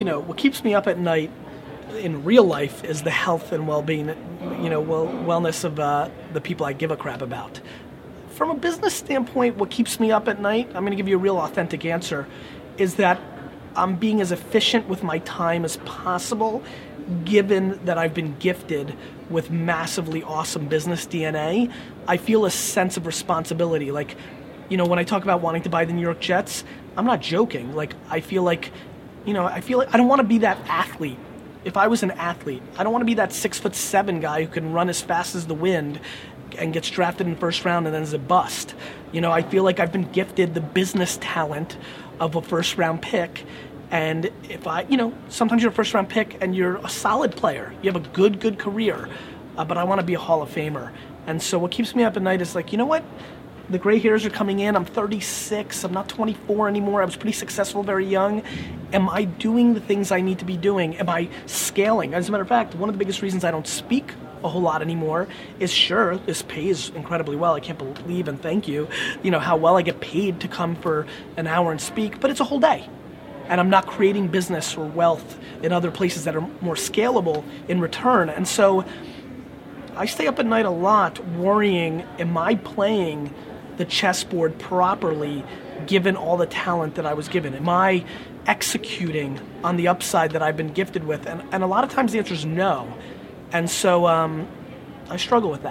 you know, what keeps me up at night in real life is the health and well-being, you know, well, wellness of uh, the people I give a crap about. From a business standpoint, what keeps me up at night, I'm going to give you a real authentic answer, is that I'm being as efficient with my time as possible, given that I've been gifted with massively awesome business DNA. I feel a sense of responsibility. Like, you know, when I talk about wanting to buy the New York Jets, I'm not joking. Like, I feel like you know, I feel like I don't want to be that athlete. If I was an athlete, I don't want to be that six foot seven guy who can run as fast as the wind and gets drafted in the first round and then is a bust. You know, I feel like I've been gifted the business talent of a first round pick. And if I, you know, sometimes you're a first round pick and you're a solid player, you have a good, good career, uh, but I want to be a Hall of Famer. And so what keeps me up at night is like, you know what? The gray hairs are coming in. I'm 36. I'm not 24 anymore. I was pretty successful very young. Am I doing the things I need to be doing? Am I scaling? As a matter of fact, one of the biggest reasons I don't speak a whole lot anymore is sure this pays incredibly well. I can't believe and thank you, you know how well I get paid to come for an hour and speak, but it's a whole day. And I'm not creating business or wealth in other places that are more scalable in return. And so I stay up at night a lot worrying, am I playing the chessboard properly given all the talent that I was given? Am I executing on the upside that I've been gifted with? And, and a lot of times the answer is no. And so um, I struggle with that.